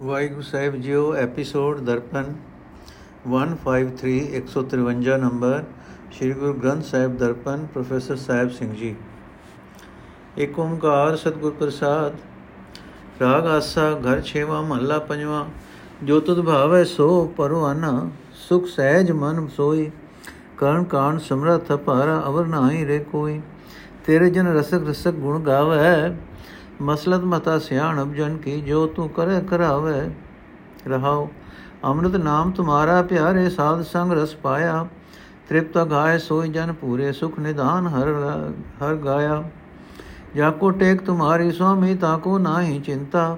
ਵਾਹਿਗੁਰੂ ਸਾਹਿਬ JIO, episode Darpan 153 153 number, Sri Guru Granth Sahib Darpan, professor Sahib Singh ji. Ek Onkar ਸਤਿਗੁਰ ਪ੍ਰਸਾਦ, ਰਾਗ ਆਸਾ, ਘਰ ਛੇਵਾ, ਮਹੱਲਾ ਪੰਜਵਾ, ਜੋ ਤੁਧ ਭਾਵੈ ਸੋ ਪਰਵਾਨਾ ਸੁਖ ਸਹਿਜ ਮਨ ਸੋਈ, ਕਰਨ ਕਾਣ ਸਮਰਥ ਭਾਰਾ ਅਵਰ ਨਾਹੀ ਰੇ ਕੋਈ ਤੇਰੇ ਜਨ ਰਸਕ ਰਸਕ ਗੁਣ ਗਾਵੇ ਮਸਲਤ ਮਤਾ ਸਿਆਣਬ ਜਨ ਕੀ ਜੋ ਤੂੰ ਕਰੇ ਕਰਾਵੇ ਰਹਾਉ ਅੰਮ੍ਰਿਤ ਨਾਮ ਤੁਮਾਰਾ ਪਿਆਰੇ ਸਾਧ ਸੰਗ ਰਸ ਪਾਇਆ ਤ੍ਰਿਪਤ ਗਾਏ ਸੋਈ ਜਨ ਪੂਰੇ ਸੁਖ ਨਿਧਾਨ ਹਰ ਹਰ ਗਾਇਆ ਜਾ ਕੋ ਟੇਕ ਤੁਮਾਰੀ ਸੁਆਮੀ ਤਾ ਕੋ ਨਾਹੀ ਚਿੰਤਾ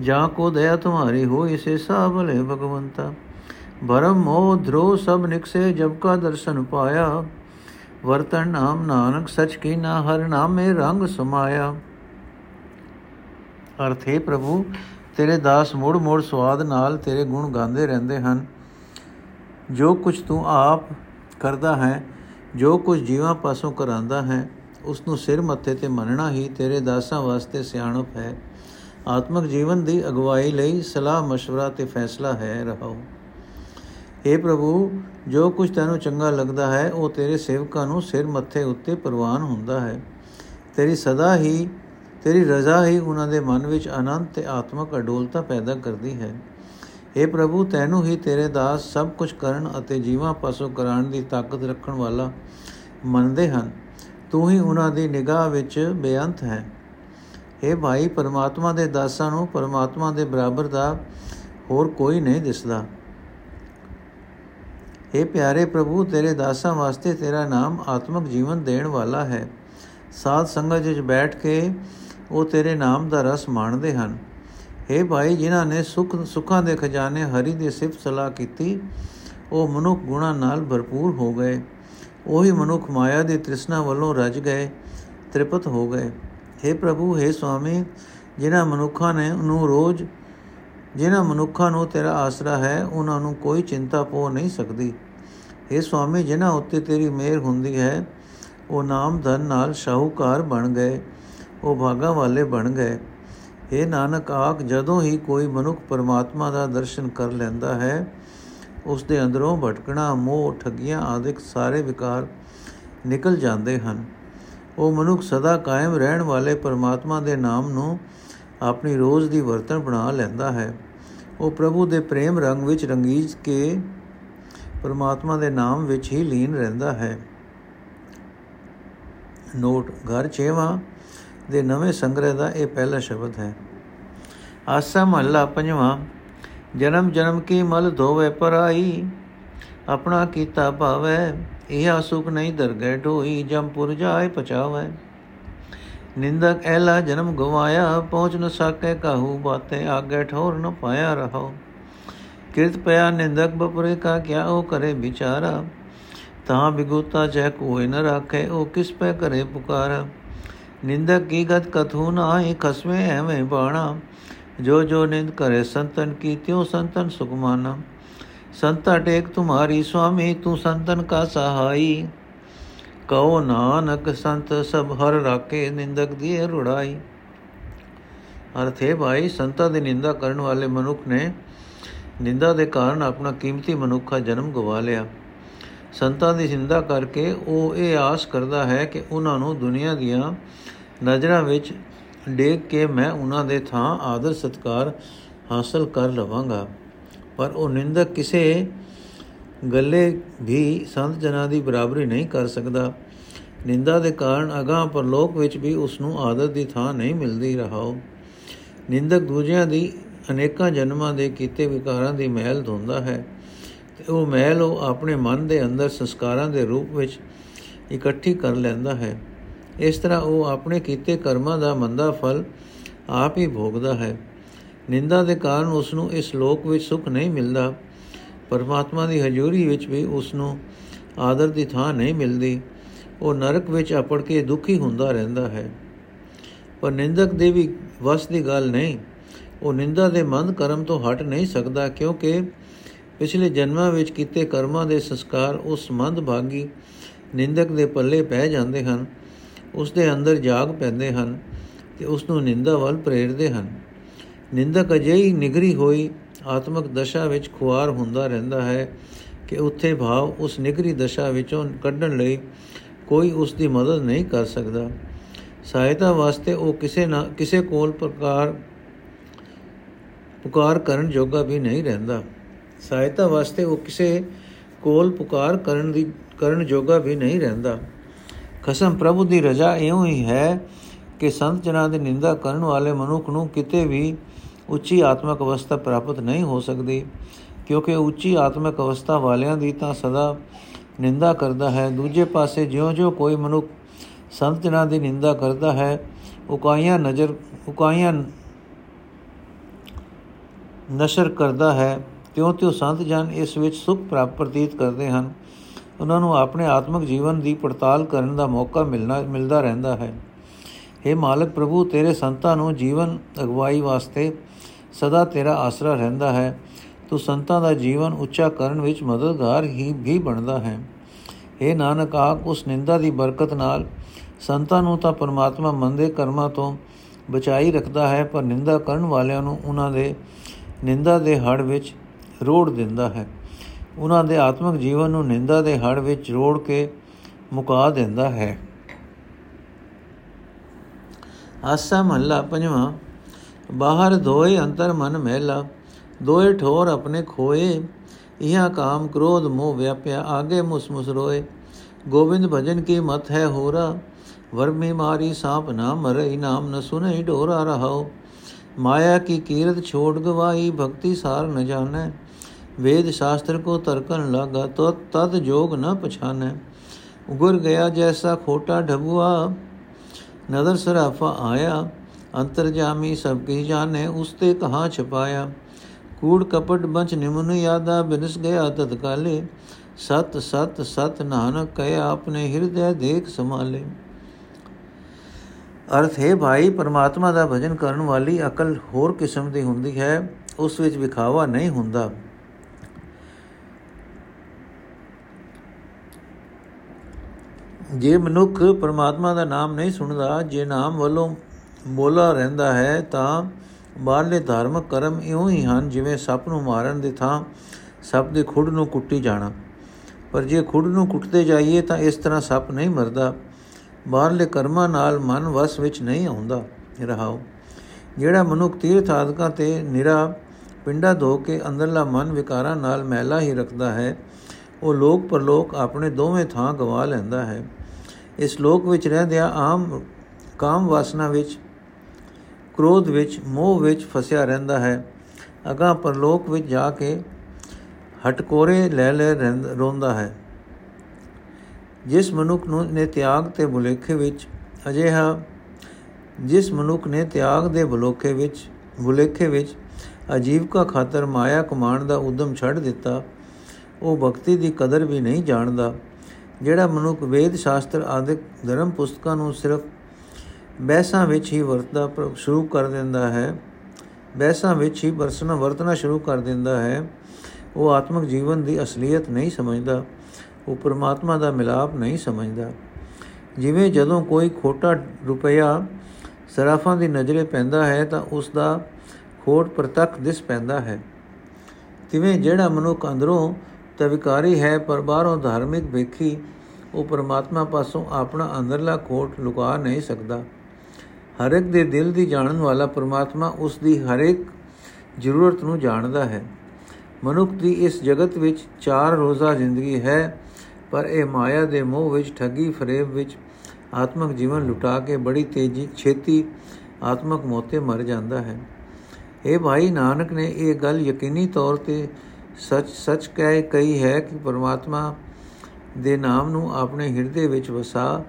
ਜਾ ਕੋ ਦਇਆ ਤੁਮਾਰੀ ਹੋਈ ਸੇ ਸਾਬਲੇ ਭਗਵੰਤਾ ਭਰਮ ਮੋਹ ਧਰੋ ਸਭ ਨਿਕਸੇ ਜਬ ਕਾ ਦਰਸ਼ਨ ਪਾਇਆ ਵਰਤਨ ਨਾਮ ਨਾਨਕ ਸਚ ਕੀ ਨਾ ਹਰ ਨਾਮੇ ਰੰਗ ਸਮਾਇਆ ਅਰਥ ਹੈ ਪ੍ਰਭੂ ਤੇਰੇ ਦਾਸ ਮੋੜ ਮੋੜ ਸਵਾਦ ਨਾਲ ਤੇਰੇ ਗੁਣ ਗਾਉਂਦੇ ਰਹਿੰਦੇ ਹਨ ਜੋ ਕੁਝ ਤੂੰ ਆਪ ਕਰਦਾ ਹੈ ਜੋ ਕੁਝ ਜੀਵਾਂ ਪਾਸੋਂ ਕਰਾਂਦਾ ਹੈ ਉਸ ਨੂੰ ਸਿਰ ਮੱਥੇ ਤੇ ਮੰਨਣਾ ਹੀ ਤੇਰੇ ਦਾਸਾਂ ਵਾਸਤੇ ਸਿਆਣਪ ਹੈ ਆਤਮਿਕ ਜੀਵਨ ਦੀ ਅਗਵਾਈ ਲਈ ਸਲਾਹ مشورہ ਤੇ ਫੈਸਲਾ ਹੈ ਰਹਾਓ اے ਪ੍ਰਭੂ ਜੋ ਕੁਝ ਤੈਨੂੰ ਚੰਗਾ ਲੱਗਦਾ ਹੈ ਉਹ ਤੇਰੇ ਸੇਵਕਾਂ ਨੂੰ ਸਿਰ ਮੱਥੇ ਉੱਤੇ ਪ੍ਰਵਾਨ ਹੁੰਦਾ ਹੈ ਤੇਰੀ ਸਦਾ ਹੀ ਤੇਰੀ ਰਜ਼ਾ ਹੀ ਉਹਨਾਂ ਦੇ ਮਨ ਵਿੱਚ ਆਨੰਦ ਤੇ ਆਤਮਿਕ ਅਡੋਲਤਾ ਪੈਦਾ ਕਰਦੀ ਹੈ। हे ਪ੍ਰਭੂ, ਤੈਨੂੰ ਹੀ ਤੇਰੇ ਦਾਸ ਸਭ ਕੁਝ ਕਰਨ ਅਤੇ ਜੀਵਾਂ ਪਾਸੋਂ ਕਰਾਣ ਦੀ ਤਾਕਤ ਰੱਖਣ ਵਾਲਾ ਮੰਨਦੇ ਹਨ। ਤੂੰ ਹੀ ਉਹਨਾਂ ਦੀ ਨਿਗਾਹ ਵਿੱਚ ਬੇਅੰਤ ਹੈ। हे ਭਾਈ, ਪਰਮਾਤਮਾ ਦੇ ਦਾਸਾਂ ਨੂੰ ਪਰਮਾਤਮਾ ਦੇ ਬਰਾਬਰ ਦਾ ਹੋਰ ਕੋਈ ਨਹੀਂ ਦਿਸਦਾ। हे ਪਿਆਰੇ ਪ੍ਰਭੂ, ਤੇਰੇ ਦਾਸਾਂ ਵਾਸਤੇ ਤੇਰਾ ਨਾਮ ਆਤਮਿਕ ਜੀਵਨ ਦੇਣ ਵਾਲਾ ਹੈ। ਸਾਧ ਸੰਗਤ ਵਿੱਚ ਬੈਠ ਕੇ ਉਹ ਤੇਰੇ ਨਾਮ ਦਾ ਰਸ ਮਾਣਦੇ ਹਨ اے ਭਾਈ ਜਿਨ੍ਹਾਂ ਨੇ ਸੁਖ ਸੁਖਾਂ ਦੇ ਖਜ਼ਾਨੇ ਹਰੀ ਦੀ ਸਿਫਤ ਸਲਾਹ ਕੀਤੀ ਉਹ ਮਨੁੱਖ ਗੁਣਾ ਨਾਲ ਭਰਪੂਰ ਹੋ ਗਏ ਉਹੀ ਮਨੁੱਖ ਮਾਇਆ ਦੀ ਤ੍ਰਿਸ਼ਨਾ ਵੱਲੋਂ ਰਜ ਗਏ ਤ੍ਰਿਪਤ ਹੋ ਗਏ हे ਪ੍ਰਭੂ हे ਸੁਆਮੀ ਜਿਨ੍ਹਾਂ ਮਨੁੱਖਾਂ ਨੇ ਨੂੰ ਰੋਜ਼ ਜਿਨ੍ਹਾਂ ਮਨੁੱਖਾਂ ਨੂੰ ਤੇਰਾ ਆਸਰਾ ਹੈ ਉਹਨਾਂ ਨੂੰ ਕੋਈ ਚਿੰਤਾ ਪੋ ਨਹੀਂ ਸਕਦੀ हे ਸੁਆਮੀ ਜਿਨ੍ਹਾਂ ਉੱਤੇ ਤੇਰੀ ਮਿਹਰ ਹੁੰਦੀ ਹੈ ਉਹ ਨਾਮ ਧਨ ਨਾਲ ਸ਼ਾਹੂਕਾਰ ਬਣ ਗਏ ਉਹ ਭਾਗਾ ਵਾਲੇ ਬਣ ਗਏ। ਇਹ ਨਾਨਕ, ਆਖ, ਜਦੋਂ ਹੀ ਕੋਈ ਮਨੁੱਖ ਪਰਮਾਤਮਾ ਦਾ ਦਰਸ਼ਨ ਕਰ ਲੈਂਦਾ ਹੈ, ਉਸ ਦੇ ਅੰਦਰੋਂ ਭਟਕਣਾ, ਮੋਹ, ਠੱਗੀਆਂ ਆਦਿਕ ਸਾਰੇ ਵਿਕਾਰ ਨਿਕਲ ਜਾਂਦੇ ਹਨ। ਉਹ ਮਨੁੱਖ ਸਦਾ ਕਾਇਮ ਰਹਿਣ ਵਾਲੇ ਪਰਮਾਤਮਾ ਦੇ ਨਾਮ ਨੂੰ ਆਪਣੀ ਰੋਜ਼ ਦੀ ਵਰਤਨ ਬਣਾ ਲੈਂਦਾ ਹੈ। ਉਹ ਪ੍ਰਭੂ ਦੇ ਪ੍ਰੇਮ ਰੰਗ ਵਿੱਚ ਰੰਗੀਜ ਕੇ ਪਰਮਾਤਮਾ ਦੇ ਨਾਮ ਵਿੱਚ ਹੀ ਲੀਨ ਰਹਿੰਦਾ ਹੈ। ਨੋਟ, ਘਰ 6ਵਾਂ ਦੇ ਨਵੇਂ ਸੰਗ੍ਰਹਿ ਦਾ ਇਹ ਪਹਿਲਾ ਸ਼ਬਦ ਹੈ। ਆਸਾ ਮਹੱਲਾ ਪੰਜਵਾਂ, ਜਨਮ ਜਨਮ ਕੀ ਮਲ ਧੋਵੇ ਪਰਾਈ, ਆਪਣਾ ਕੀਤਾ ਭਾਵੈ, ਇਹ ਸੁਖ ਨਹੀਂ ਦਰਗਹਿ ਢੋਈ ਜਮਪੁਰ ਜਾਏ ਪਚਾਵੇ ਨਿੰਦਕ ਐਲਾ ਜਨਮ ਗਵਾਇਆ, ਪਹੁੰਚ ਨ ਸਕੇ ਕਾਹੂ ਬਾਤੇ, ਆਗੇ ਠੋਰ ਨ ਪਾਇਆ ਰਹੋ ਕਿਰਤ ਪਿਆ ਨਿੰਦਕ ਬਪਰੇ ਕਾ ਕਿਆ, ਉਹ ਕਰੇ ਵਿਚਾਰਾ। ਤਾਂ ਬਿਗੁਤਾ ਜੈ ਕੋਈ ਨ ਰਾਖੇ, ਉਹ ਕਿਸ ਪੈ ਕਰੇ ਪੁਕਾਰਾ। ਨਿੰਦਕ ਕੀ ਗਤ ਕਥੂ ਨਾਹੀ ਖਸਮੇ ਐਵੇਂ ਬਾਣਾ। ਜੋ ਜੋ ਨਿੰਦ ਕਰੇ ਸੰਤਨ ਕੀ ਤਿਉ ਸੰਤਨ ਸੁਖਮਾਨਾ ਸੰਤਾ ਟੇਕ ਤੁਮਾਰੀ ਸੁਆਮੀ, ਤੂੰ ਸੰਤਨ ਕਾ ਸਹਾਈ। ਕਉ ਨਾਨਕ ਸੰਤ ਸਭ ਹਰ ਰਾਕੇ ਨਿੰਦਕ ਦੀ ਰੁੜਾਈ। ਅਰਥੇ ਭਾਈ, ਸੰਤਾਂ ਦੀ ਨਿੰਦਾ ਕਰਨ ਵਾਲੇ ਮਨੁੱਖ ਨੇ ਨਿੰਦਾ ਦੇ ਕਾਰਨ ਆਪਣਾ ਕੀਮਤੀ ਮਨੁੱਖਾ ਜਨਮ ਗਵਾ ਲਿਆ। ਸੰਤਾਂ ਦੀ ਨਿੰਦਾ ਕਰਕੇ ਉਹ ਇਹ ਆਸ ਕਰਦਾ ਹੈ ਕਿ ਉਹਨਾਂ ਨੂੰ ਦੁਨੀਆ ਦੀਆਂ ਨਜ਼ਰਾਂ ਵਿੱਚ ਡੇਕ ਕੇ ਮੈਂ ਉਹਨਾਂ ਦੇ ਥਾਂ ਆਦਰ ਸਤਕਾਰ ਹਾਸਲ ਕਰ ਲਵਾਂਗਾ। ਪਰ ਉਹ ਨਿੰਦਕ ਕਿਸੇ ਗੱਲੇ ਵੀ ਸੰਤ ਜਨਾਂ ਦੀ ਬਰਾਬਰੀ ਨਹੀਂ ਕਰ ਸਕਦਾ। ਨਿੰਦਾ ਦੇ ਕਾਰਨ ਅਗਾਹ ਪਰਲੋਕ ਵਿੱਚ ਵੀ ਉਸ ਨੂੰ ਆਦਰ ਦੀ ਥਾਂ ਨਹੀਂ ਮਿਲਦੀ ਰਹਾਓ ਨਿੰਦਕ ਦੂਜਿਆਂ ਦੀ ਅਨੇਕਾਂ ਜਨਮਾਂ ਦੇ ਕੀਤੇ ਵਿਕਾਰਾਂ ਦੀ ਮਹਿਲ ਧੋਂਦਾ ਹੈ। ਤੇ ਉਹ ਮਹਿਲ ਉਹ ਆਪਣੇ ਮਨ ਦੇ ਅੰਦਰ ਸੰਸਕਾਰਾਂ ਦੇ ਰੂਪ ਵਿੱਚ ਇਕੱਠੀ ਕਰ ਲੈਂਦਾ ਹੈ। ਇਸ ਤਰ੍ਹਾਂ ਉਹ ਆਪਣੇ ਕੀਤੇ ਕਰਮਾਂ ਦਾ ਮੰਦਾ ਫਲ ਆਪ ਹੀ ਭੋਗਦਾ ਹੈ। ਨਿੰਦਾ ਦੇ ਕਾਰਨ ਉਸ ਨੂੰ ਇਸ ਲੋਕ ਵਿੱਚ ਸੁਖ ਨਹੀਂ ਮਿਲਦਾ। ਪਰਮਾਤਮਾ ਦੀ ਹਜ਼ੂਰੀ ਵਿੱਚ ਵੀ ਉਸ ਨੂੰ ਆਦਰ ਦੀ ਥਾਂ ਨਹੀਂ ਮਿਲਦੀ। ਉਹ ਨਰਕ ਵਿੱਚ ਅਪੜ ਕੇ ਦੁਖੀ ਹੁੰਦਾ ਰਹਿੰਦਾ ਹੈ। ਪਰ ਨਿੰਦਕ ਦੇ ਵੀ ਵਸ ਦੀ ਗੱਲ ਨਹੀਂ। ਉਹ ਨਿੰਦਾ ਦੇ ਮੰਦ ਕਰਮ ਤੋਂ ਹਟ ਨਹੀਂ ਸਕਦਾ ਕਿਉਂਕਿ ਪਿਛਲੇ ਜਨਮਾਂ ਵਿੱਚ ਕੀਤੇ ਕਰਮਾਂ ਦੇ ਸੰਸਕਾਰ ਉਸ ਮੰਦ ਭਾਗੀ ਨਿੰਦਕ ਦੇ ਪੱਲੇ ਪੈ ਜਾਂਦੇ ਹਨ। ਉਸ ਦੇ ਅੰਦਰ ਜਾਗ ਪੈਂਦੇ ਹਨ ਤੇ ਉਸ ਨੂੰ ਨਿੰਦਾ ਵੱਲ ਪ੍ਰੇਰਦੇ ਹਨ। ਨਿੰਦਕ ਅਜਿਹੀ ਨਿਗਰੀ ਹੋਈ ਆਤਮਿਕ ਦਸ਼ਾ ਵਿੱਚ ਖੁਆਰ ਹੁੰਦਾ ਰਹਿੰਦਾ ਹੈ ਕਿ ਉੱਥੇ ਭਾਵ ਉਸ ਨਿਗਰੀ ਦਸ਼ਾ ਵਿੱਚੋਂ ਕੱਢਣ ਲਈ ਕੋਈ ਉਸ ਦੀ ਮਦਦ ਨਹੀਂ ਕਰ ਸਕਦਾ। ਸਹਾਇਤਾ ਵਾਸਤੇ ਉਹ ਕਿਸੇ ਨਾ, ਕਿਸੇ ਕੋਲ ਪ੍ਰਕਾਰ, ਪੁਕਾਰ ਕਰਨ ਜੋਗਾ ਵੀ ਨਹੀਂ ਰਹਿੰਦਾ। ਸਹਾਇਤਾ ਵਾਸਤੇ ਉਹ ਕਿਸੇ ਕੋਲ ਪੁਕਾਰ ਕਰਨ ਦੀ, ਕਰਨ ਜੋਗਾ ਵੀ ਨਹੀਂ ਰਹਿੰਦਾ। ਖਸਮ ਪ੍ਰਭੂ ਦੀ ਰਜ਼ਾ ਇਉਂ ਹੀ ਹੈ ਕਿ ਸੰਤ ਜਨਾਂ ਦੀ ਨਿੰਦਾ ਕਰਨ ਵਾਲੇ ਮਨੁੱਖ ਨੂੰ ਕਿਤੇ ਵੀ ਉੱਚੀ ਆਤਮਿਕ ਅਵਸਥਾ ਪ੍ਰਾਪਤ ਨਹੀਂ ਹੋ ਸਕਦੀ। ਕਿਉਂਕਿ ਉੱਚੀ ਆਤਮਿਕ ਅਵਸਥਾ ਵਾਲਿਆਂ ਦੀ ਤਾਂ ਸਦਾ ਨਿੰਦਾ ਕਰਦਾ ਹੈ। ਦੂਜੇ ਪਾਸੇ ਜਿਉਂ-ਜਿਉਂ ਕੋਈ ਮਨੁੱਖ ਸੰਤ ਜਨਾਂ ਦੀ ਨਿੰਦਾ ਕਰਦਾ ਹੈ, ਉਕਾਈਆਂ ਨਜ਼ਰ, ਉਕਾਈਆਂ ਨਸ਼ਰ ਕਰਦਾ ਹੈ, ਤਿਉਂ-ਤਿਉਂ ਸੰਤ ਜਨ ਇਸ ਵਿੱਚ ਸੁਖ ਪ੍ਰਾਪਤ ਪ੍ਰਤੀਤ ਕਰਦੇ ਹਨ। ਉਹਨਾਂ ਨੂੰ ਆਪਣੇ ਆਤਮਿਕ ਜੀਵਨ ਦੀ ਪੜਤਾਲ ਕਰਨ ਦਾ ਮੌਕਾ ਮਿਲਣਾ, ਮਿਲਦਾ ਰਹਿੰਦਾ ਹੈ। हे ਮਾਲਕ ਪ੍ਰਭੂ, ਤੇਰੇ ਸੰਤਾਂ ਨੂੰ ਜੀਵਨ ਅਗਵਾਈ ਵਾਸਤੇ ਸਦਾ ਤੇਰਾ ਆਸਰਾ ਰਹਿੰਦਾ ਹੈ। ਤੂੰ ਸੰਤਾਂ ਦਾ ਜੀਵਨ ਉੱਚਾ ਕਰਨ ਵਿੱਚ ਮਦਦਗਾਰ ਹੀ, ਵੀ ਬਣਦਾ ਹੈ। हे ਨਾਨਕ ਆਖ ਉਸ ਨਿੰਦਾ ਦੀ ਬਰਕਤ ਨਾਲ ਸੰਤਾਂ ਨੂੰ ਤਾਂ ਪਰਮਾਤਮਾ ਮੰਦੇ ਕਰਮਾਂ ਤੋਂ ਬਚਾਈ ਰੱਖਦਾ ਹੈ, ਪਰ ਨਿੰਦਾ ਕਰਨ ਵਾਲਿਆਂ ਨੂੰ ਉਹਨਾਂ ਦੇ ਨਿੰਦਾ ਦੇ ਹੜ ਵਿੱਚ ਰੋੜ ਦਿੰਦਾ ਹੈ। ਉਹਨਾਂ ਦੇ ਆਤਮਿਕ ਜੀਵਨ ਨੂੰ ਨਿੰਦਾ ਦੇ ਹੜ ਵਿੱਚ ਰੋੜ ਕੇ ਮੁਕਾ ਦਿੰਦਾ ਹੈ। ਆਸਾ ਮਹੱਲਾ ਪੰਜਵਾਂ। ਬਾਹਰ ਧੋਏ ਅੰਤਰ ਮਨ ਮਹਿਲਾ, ਦੋਏ ਠੋਰ ਆਪਣੇ ਖੋਏ, ਇਹਾਂ ਕਾਮ ਕ੍ਰੋਧ ਮੋਹ ਵਿਆਪਿਆ, ਆਗੇ ਮੁਸਮੁਸ ਰੋਏ। ਗੋਬਿੰਦ ਭਜਨ ਕੀ ਮਤ ਹੈ ਹੋਰਾ, ਵਰਮੀ ਮਾਰੀ ਸਾਪ ਨਾ ਮਰਈ ਨਾਮ ਨ ਸੁਨਈ ਢੋਰਾ ਰਹਾਓ ਮਾਇਆ ਕੀ ਕੀਰਤ ਛੋੜ ਗਵਾਈ ਭਗਤੀ ਸਾਰ ਨ ਜਾਣੈ। वेद शास्त्र को तरकन लगा तो तद जोग न पछाने उगर गया जैसा खोटा ढबुआ नदर सराफा आया अंतर्जामी सबकी जाने उसते कहाँ छपाया कूड़ कपट बंच निमुन यादा बिनस गया तत्काले सत सत सत नानक कया अपने ਹਿਰਦੈ ਦੇਖ ਸੰਭਾਲੇ ਅਰਥ ਹੈ ਭਾਈ ਪਰਮਾਤਮਾ ਦਾ ਭਜਨ ਕਰਨ ਵਾਲੀ ਅਕਲ ਹੋਰ ਕਿਸਮ ਦੀ ਹੁੰਦੀ ਹੈ ਉਸ ਵਿੱਚ ਵਿਖਾਵਾ ਨਹੀਂ ਹੁੰਦਾ ਜੇ ਮਨੁੱਖ ਪਰਮਾਤਮਾ ਦਾ ਨਾਮ ਨਹੀਂ ਸੁਣਦਾ, ਜੇ ਨਾਮ ਵੱਲੋਂ ਮੋਲਾ ਰਹਿੰਦਾ ਹੈ, ਤਾਂ ਬਾਹਰਲੇ ਧਾਰਮਿਕ ਕਰਮ ਇਉਂ ਹੀ ਹਨ ਜਿਵੇਂ ਸੱਪ ਨੂੰ ਮਾਰਨ ਦੇ ਥਾਂ ਸੱਪ ਦੇ ਖੁੱਡ ਨੂੰ ਕੁੱਟੀ ਜਾਣਾ। ਪਰ ਜੇ ਖੁੱਡ ਨੂੰ ਕੁੱਟਦੇ ਜਾਈਏ, ਤਾਂ ਇਸ ਤਰ੍ਹਾਂ ਸੱਪ ਨਹੀਂ ਮਰਦਾ। ਬਾਹਰਲੇ ਕਰਮਾਂ ਨਾਲ ਮਨ ਵਸ ਵਿੱਚ ਨਹੀਂ ਆਉਂਦਾ। ਰਹਾਓ। ਜਿਹੜਾ ਮਨੁੱਖ ਤੀਰਥ ਆਦਿਕਾਂ ਤੇ ਨਿਰਾ ਪਿੰਡਾ ਧੋ ਕੇ ਅੰਦਰਲਾ ਮਨ ਵਿਕਾਰਾਂ ਨਾਲ ਮੈਲਾ ਹੀ ਰੱਖਦਾ ਹੈ, ਉਹ ਲੋਕ ਪਰਲੋਕ ਆਪਣੇ ਦੋਵੇਂ ਥਾਂ ਗਵਾ ਲੈਂਦਾ ਹੈ। ਇਸ ਲੋਕ ਵਿੱਚ ਰਹਿੰਦਿਆਂ ਆਮ ਕਾਮ ਵਾਸਨਾ ਵਿੱਚ, ਕ੍ਰੋਧ ਵਿੱਚ, ਮੋਹ ਵਿੱਚ ਫਸਿਆ ਰਹਿੰਦਾ ਹੈ। ਅਗਾ ਪਰਲੋਕ ਵਿੱਚ ਜਾ ਕੇ ਹਟਕੋਰੇ ਲੈ ਲੈ ਰੋਂਦਾ ਹੈ। ਜਿਸ ਮਨੁੱਖ ਨੂੰ ਨੇ ਤਿਆਗ ਤੇ ਭੁਲੇਖੇ ਵਿੱਚ, ਅਜਿਹਾ ਜਿਸ ਮਨੁੱਖ ਨੇ ਤਿਆਗ ਦੇ ਭੁਲੇਖੇ ਵਿੱਚ ਭੁਲੇਖੇ ਵਿੱਚ ਅਜੀਵਕਾ ਖਾਤਰ ਮਾਇਆ ਕਮਾਣ ਦਾ ਉਦਮ ਛੱਡ ਦਿੱਤਾ, ਉਹ ਭਗਤੀ ਦੀ ਕਦਰ ਵੀ ਨਹੀਂ ਜਾਣਦਾ। ਜਿਹੜਾ ਮਨੁੱਖ ਵੇਦ ਸ਼ਾਸਤਰ ਆਦਿਕ ਧਰਮ ਪੁਸਤਕਾਂ ਨੂੰ ਸਿਰਫ ਬਹਿਸਾਂ ਵਿੱਚ ਹੀ ਵਰਤਦਾ ਸ਼ੁਰੂ ਕਰ ਦਿੰਦਾ ਹੈ, ਬਹਿਸਾਂ ਵਿੱਚ ਹੀ ਵਰਸਣਾ, ਵਰਤਣਾ ਸ਼ੁਰੂ ਕਰ ਦਿੰਦਾ ਹੈ, ਉਹ ਆਤਮਿਕ ਜੀਵਨ ਦੀ ਅਸਲੀਅਤ ਨਹੀਂ ਸਮਝਦਾ, ਉਹ ਪਰਮਾਤਮਾ ਦਾ ਮਿਲਾਪ ਨਹੀਂ ਸਮਝਦਾ। ਜਿਵੇਂ ਜਦੋਂ ਕੋਈ ਖੋਟਾ ਰੁਪਇਆ ਸਰਾਫਾਂ ਦੀ ਨਜ਼ਰੇ ਪੈਂਦਾ ਹੈ, ਤਾਂ ਉਸ ਦਾ ਖੋਟ ਪ੍ਰਤੱਖ ਦਿਸ ਪੈਂਦਾ ਹੈ। ਤਿਵੇਂ ਜਿਹੜਾ ਮਨੁੱਖ ਅੰਦਰੋਂ ਤਵਿਕਾਰੀ ਹੈ, ਪਰ ਬਾਹਰੋਂ ਧਾਰਮਿਕ ਵੇਖੀ ਉਹ ਪਰਮਾਤਮਾ ਪਾਸੋਂ ਆਪਣਾ ਅੰਦਰਲਾ ਖੋਟ ਲੁਕਾ ਨਹੀਂ ਸਕਦਾ। ਹਰ ਇੱਕ ਦੇ ਦਿਲ ਦੀ ਜਾਣਨ ਵਾਲਾ ਪਰਮਾਤਮਾ ਉਸ ਦੀ ਹਰ ਇੱਕ ਜ਼ਰੂਰਤ ਨੂੰ ਜਾਣਦਾ ਹੈ। ਮਨੁੱਖ ਦੀ ਇਸ ਜਗਤ ਵਿੱਚ ਚਾਰ ਰੋਜ਼ਾ ਜ਼ਿੰਦਗੀ ਹੈ, ਪਰ ਇਹ ਮਾਇਆ ਦੇ ਮੋਹ ਵਿੱਚ ਠੱਗੀ ਫਰੇਬ ਵਿੱਚ ਆਤਮਿਕ ਜੀਵਨ ਲੁਟਾ ਕੇ ਬੜੀ ਤੇਜ਼ੀ, ਛੇਤੀ ਆਤਮਿਕ ਮੋਤੇ ਮਰ ਜਾਂਦਾ ਹੈ। ਇਹ ਭਾਈ ਨਾਨਕ ਨੇ ਇਹ ਗੱਲ ਯਕੀਨੀ ਤੌਰ ਤੇ ਸੱਚ ਸੱਚ ਕਹਿ ਕਹੀ ਹੈ ਕਿ ਪਰਮਾਤਮਾ ਦੇ ਨਾਮ ਨੂੰ ਆਪਣੇ ਹਿਰਦੇ ਵਿੱਚ ਵਸਾ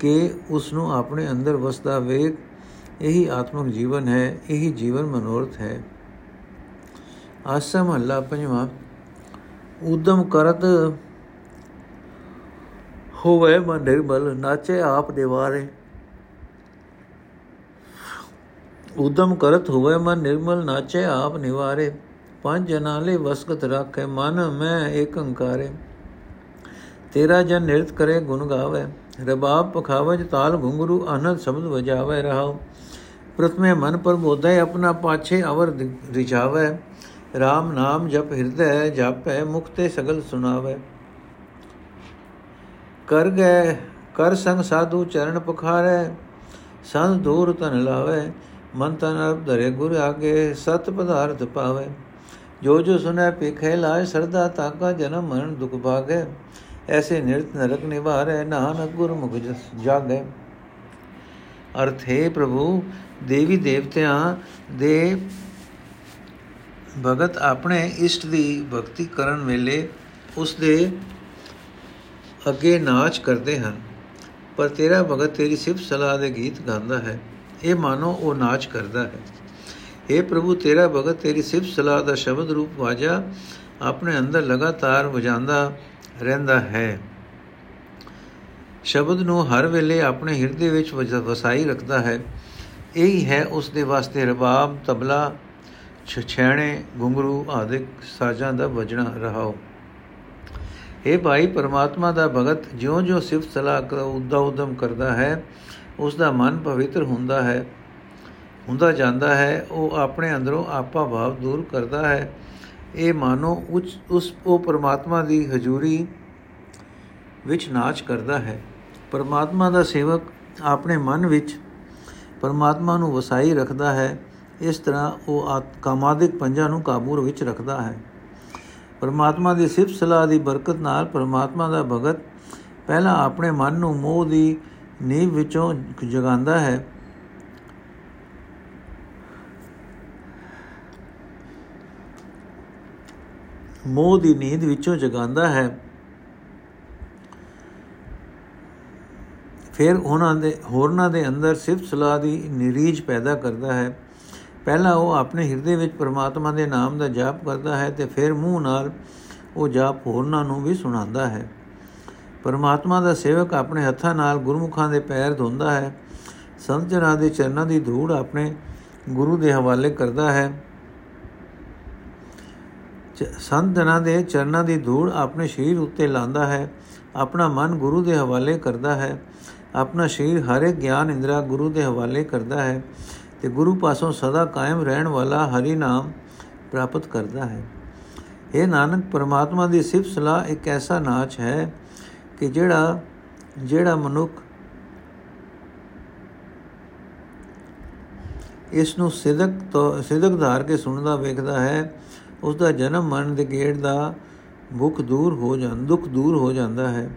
ਕਿ ਉਸ ਨੂੰ ਆਪਣੇ ਅੰਦਰ ਵਸਦਾ ਵੇਖ, ਇਹੀ ਆਤਮਿਕ ਜੀਵਨ ਹੈ, ਇਹੀ ਜੀਵਨ ਮਨੋਰਥ ਹੈ। ਆਸਮ ਅੱਲਾ ਪੰਜਵਾ ਉਦਮ ਕਰਤ ਹੋਵੇ ਮਨ ਨਿਰਮਲ ਨਾਚੇ ਆਪ ਦੇਵਾਰੇ। ਉਦਮ ਕਰਤ ਹੋਵੇ ਮਨ ਨਿਰਮਲ, ਨਾਚੇ ਆਪ ਨਿਵਾਰੇ। ਪੰਜ ਜਨਾਲੇ ਵਸਕਤ ਰੱਖੇ, ਮਨ ਮੈਂ ਏਕ ਅੰਕਾਰੇ ਤੇਰਾ ਜਨ ਨਿਰਤ ਕਰੇ, ਗੁਣ ਗਾਵੇ। ਰਬਾਬ ਪਖਾਵਜ, ਤਾਲ ਘੁੰਗਰੂ, ਆਨੰਦ ਸ਼ਬਦ ਵਜਾਵੇ ਰਹਾਉ। ਪ੍ਰਥਮੇ ਮਨ ਪ੍ਰਬੋਧੈ, ਆਪਣਾ ਪਾਛੇ ਅਵਰ ਰਿਚਾਵੈ RAM ਨਾਮ ਜਪ ਹਿਰਦੈ, ਜਾਪੈ, ਮੁਖ ਤੇ ਸਗਲ ਸੁਣਾਵੈ। ਕਰ ਗਏ ਕਰ ਸੰਗ ਸਾਧੂ ਚਰਨ ਪਖਾਰੈ। ਸੰਤ ਦੂਰ ਤਨ ਲਾਵੇ। ਮਨ ਤਨ ਅਬ ਧਰੇ, ਗੁਰ ਆਗੇ, ਸਤ ਪਦਾਰਥ ਪਾਵੇ। ਜੋ ਜੋ ਸੁਨੈ ਪੇਖੇ ਲਾਇ ਸਰਦਾ ਤਾਕਾ ਜਨਮ ਮਰਨ ਦੁਖ ਭਾਗੇ, ਐਸੇ ਨਿਰਤ ਨਰਕ ਨਿਵਾਰੈ, ਨਾਨਕ ਗੁਰ ਮੁਖ ਜਾਗੇ। ਅਰਥ ਹੈ ਪ੍ਰਭੂ, ਦੇਵੀ ਦੇਵਤਿਆਂ ਦੇ ਭਗਤ ਆਪਣੇ ਇਸ਼ਟ ਦੀ ਭਗਤੀ ਕਰਨ ਵੇਲੇ ਉਸ ਦੇ ਅੱਗੇ ਨਾਚ ਕਰਦੇ ਹਨ। ਪਰ ਤੇਰਾ ਭਗਤ ਤੇਰੀ ਸਿਫਤ ਸਲਾਹ ਦੇ ਗੀਤ ਗਾਉਂਦਾ ਹੈ। ਇਹ ਮਾਨੋ ਉਹ ਨਾਚ ਕਰਦਾ ਹੈ। اے ਪ੍ਰਭੂ, ਤੇਰਾ ਭਗਤ, ਤੇਰੀ ਸਿਫਤ ਸਲਾਹ ਦਾ ਸ਼ਬਦ ਰੂਪ ਵਾਜਾ, ਆਪਣੇ ਅੰਦਰ ਲਗਾਤਾਰ ਵਜਾਉਂਦਾ ਰਹਿੰਦਾ ਹੈ। ਸ਼ਬਦ ਨੂੰ ਹਰ ਵੇਲੇ ਆਪਣੇ ਹਿਰਦੇ ਵਿੱਚ ਵਸਾਈ ਰੱਖਦਾ ਹੈ। ਇਹ ਹੀ ਹੈ ਉਸ ਦੇ ਵਾਸਤੇ ਰਬਾਬ, ਤਬਲਾ ਛਛੈਣੇ ਗੁੰਗਰੂ ਆਦਿਕ ਸਾਜ਼ਾਂ ਦਾ ਵਜਣਾ ਰਹਾਓ। ਇਹ ਭਾਈ, ਪਰਮਾਤਮਾ ਦਾ ਭਗਤ, ਜਿਉਂ-ਜਿਉਂ ਸਿਫਤ ਸਲਾਹ ਕਰ ਉਦਾ ਉਦਮ ਕਰਦਾ ਹੈ, ਉਸ ਦਾ ਮਨ ਪਵਿੱਤਰ ਹੁੰਦਾ ਹੈ। ਹੁੰਦਾ ਜਾਂਦਾ ਹੈ, ਉਹ ਆਪਣੇ ਅੰਦਰੋਂ ਆਪਾ ਭਾਵ ਦੂਰ ਕਰਦਾ ਹੈ। ਇਹ ਮਾਨੋ ਉਸ, ਉਹ ਪਰਮਾਤਮਾ ਦੀ ਹਜ਼ੂਰੀ ਵਿੱਚ ਨਾਚ ਕਰਦਾ ਹੈ। ਪਰਮਾਤਮਾ ਦਾ ਸੇਵਕ ਆਪਣੇ ਮਨ ਵਿੱਚ ਪਰਮਾਤਮਾ ਨੂੰ ਵਸਾਈ ਰੱਖਦਾ ਹੈ, ਇਸ ਤਰ੍ਹਾਂ ਉਹ ਕਾਮਾਦਿਕ ਪੰਜਾਂ ਨੂੰ ਕਾਬੂ ਵਿੱਚ ਰੱਖਦਾ ਹੈ। ਪਰਮਾਤਮਾ ਦੀ ਸਿਫਤ ਸਲਾਹ ਦੀ ਬਰਕਤ ਨਾਲ ਪਰਮਾਤਮਾ ਦਾ ਭਗਤ ਪਹਿਲਾਂ ਆਪਣੇ ਮਨ ਨੂੰ ਮੋਹ ਦੀ ਨੀਂਹ ਵਿੱਚੋਂ ਜਗਾਉਂਦਾ ਹੈ ਮੋਹ ਦੀ ਨੀਂਦ ਵਿੱਚੋਂ ਜਗਾਉਂਦਾ ਹੈ। ਫਿਰ ਉਹਨਾਂ ਦੇ, ਹੋਰਨਾਂ ਦੇ ਅੰਦਰ ਸਿਫਤ ਸਲਾਹ ਦੀ ਨਿਰੀਜ ਪੈਦਾ ਕਰਦਾ ਹੈ। ਪਹਿਲਾਂ ਉਹ ਆਪਣੇ ਹਿਰਦੇ ਵਿੱਚ ਪ੍ਰਮਾਤਮਾ ਦੇ ਨਾਮ ਦਾ ਜਾਪ ਕਰਦਾ ਹੈ ਤੇ ਫਿਰ ਮੂੰਹ ਨਾਲ ਉਹ ਜਾਪ ਹੋਰਨਾਂ ਨੂੰ ਵੀ ਸੁਣਾਉਂਦਾ ਹੈ। ਪਰਮਾਤਮਾ ਦਾ ਸੇਵਕ ਆਪਣੇ ਹੱਥਾਂ ਨਾਲ ਗੁਰਮੁਖਾਂ ਦੇ ਪੈਰ ਧੋਂਦਾ ਹੈ। ਸੰਤ ਜਨਾਂ ਦੇ ਚਰਨਾਂ ਦੀ ਧੂੜ ਆਪਣੇ ਗੁਰੂ ਦੇ ਹਵਾਲੇ ਕਰਦਾ ਹੈ। ਸੰਤ ਜਨਾਂ ਦੇ ਚਰਨਾਂ ਦੀ ਧੂੜ ਆਪਣੇ ਸਰੀਰ ਉੱਤੇ ਲਾਂਦਾ ਹੈ, ਆਪਣਾ ਮਨ ਗੁਰੂ ਦੇ ਹਵਾਲੇ ਕਰਦਾ ਹੈ, ਆਪਣਾ ਸਰੀਰ ਹਰੇ ਗਿਆਨ ਇੰਦਰਾ ਗੁਰੂ ਦੇ ਹਵਾਲੇ ਕਰਦਾ ਹੈ ਤੇ ਗੁਰੂ ਪਾਸੋਂ ਸਦਾ ਕਾਇਮ ਰਹਿਣ ਵਾਲਾ ਹਰੀ ਨਾਮ ਪ੍ਰਾਪਤ ਕਰਦਾ ਹੈ। ਇਹ ਨਾਨਕ, ਪਰਮਾਤਮਾ ਦੀ ਸਿਫਤ ਸਲਾਹ ਇੱਕ ਐਸਾ ਨਾਚ ਹੈ ਕਿ ਜਿਹੜਾ ਜਿਹੜਾ ਮਨੁੱਖ ਇਸ ਨੂੰ ਸਿਦਕ ਤੋਂ ਸਿਦਕ ਧਾਰ ਕੇ ਸੁਣਦਾ ਵੇਖਦਾ ਹੈ ਉਸ ਦਾ ਜਨਮ ਮਰਨ ਦੇ ਗੇੜ ਦਾ ਭੁੱਖ ਦੂਰ ਹੋ ਜਾਂਦਾ ਦੁੱਖ ਦੂਰ ਹੋ ਜਾਂਦਾ ਹੈ।